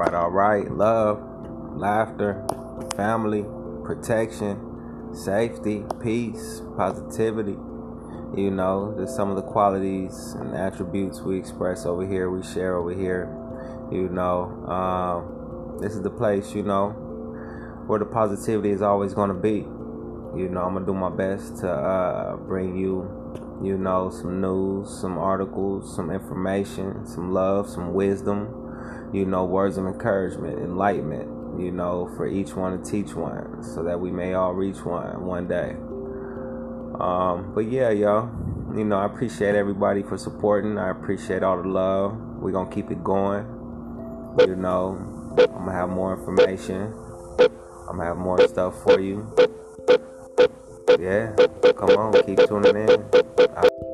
right, all right. Love, laughter, family, protection, safety, peace, positivity. You know, there's some of the qualities and attributes we express over here, we share over here. You know, um, this is the place, you know, where the positivity is always going to be. You know, I'm going to do my best to uh, bring you you know, some news, some articles, some information, some love, some wisdom, you know, words of encouragement, enlightenment, you know, for each one to teach one so that we may all reach one one day. Um, but yeah, y'all, you know, I appreciate everybody for supporting. I appreciate all the love. We're to keep it going. You know, I'm to have more information. I'm to have more stuff for you. Yeah, come on, keep tuning in. I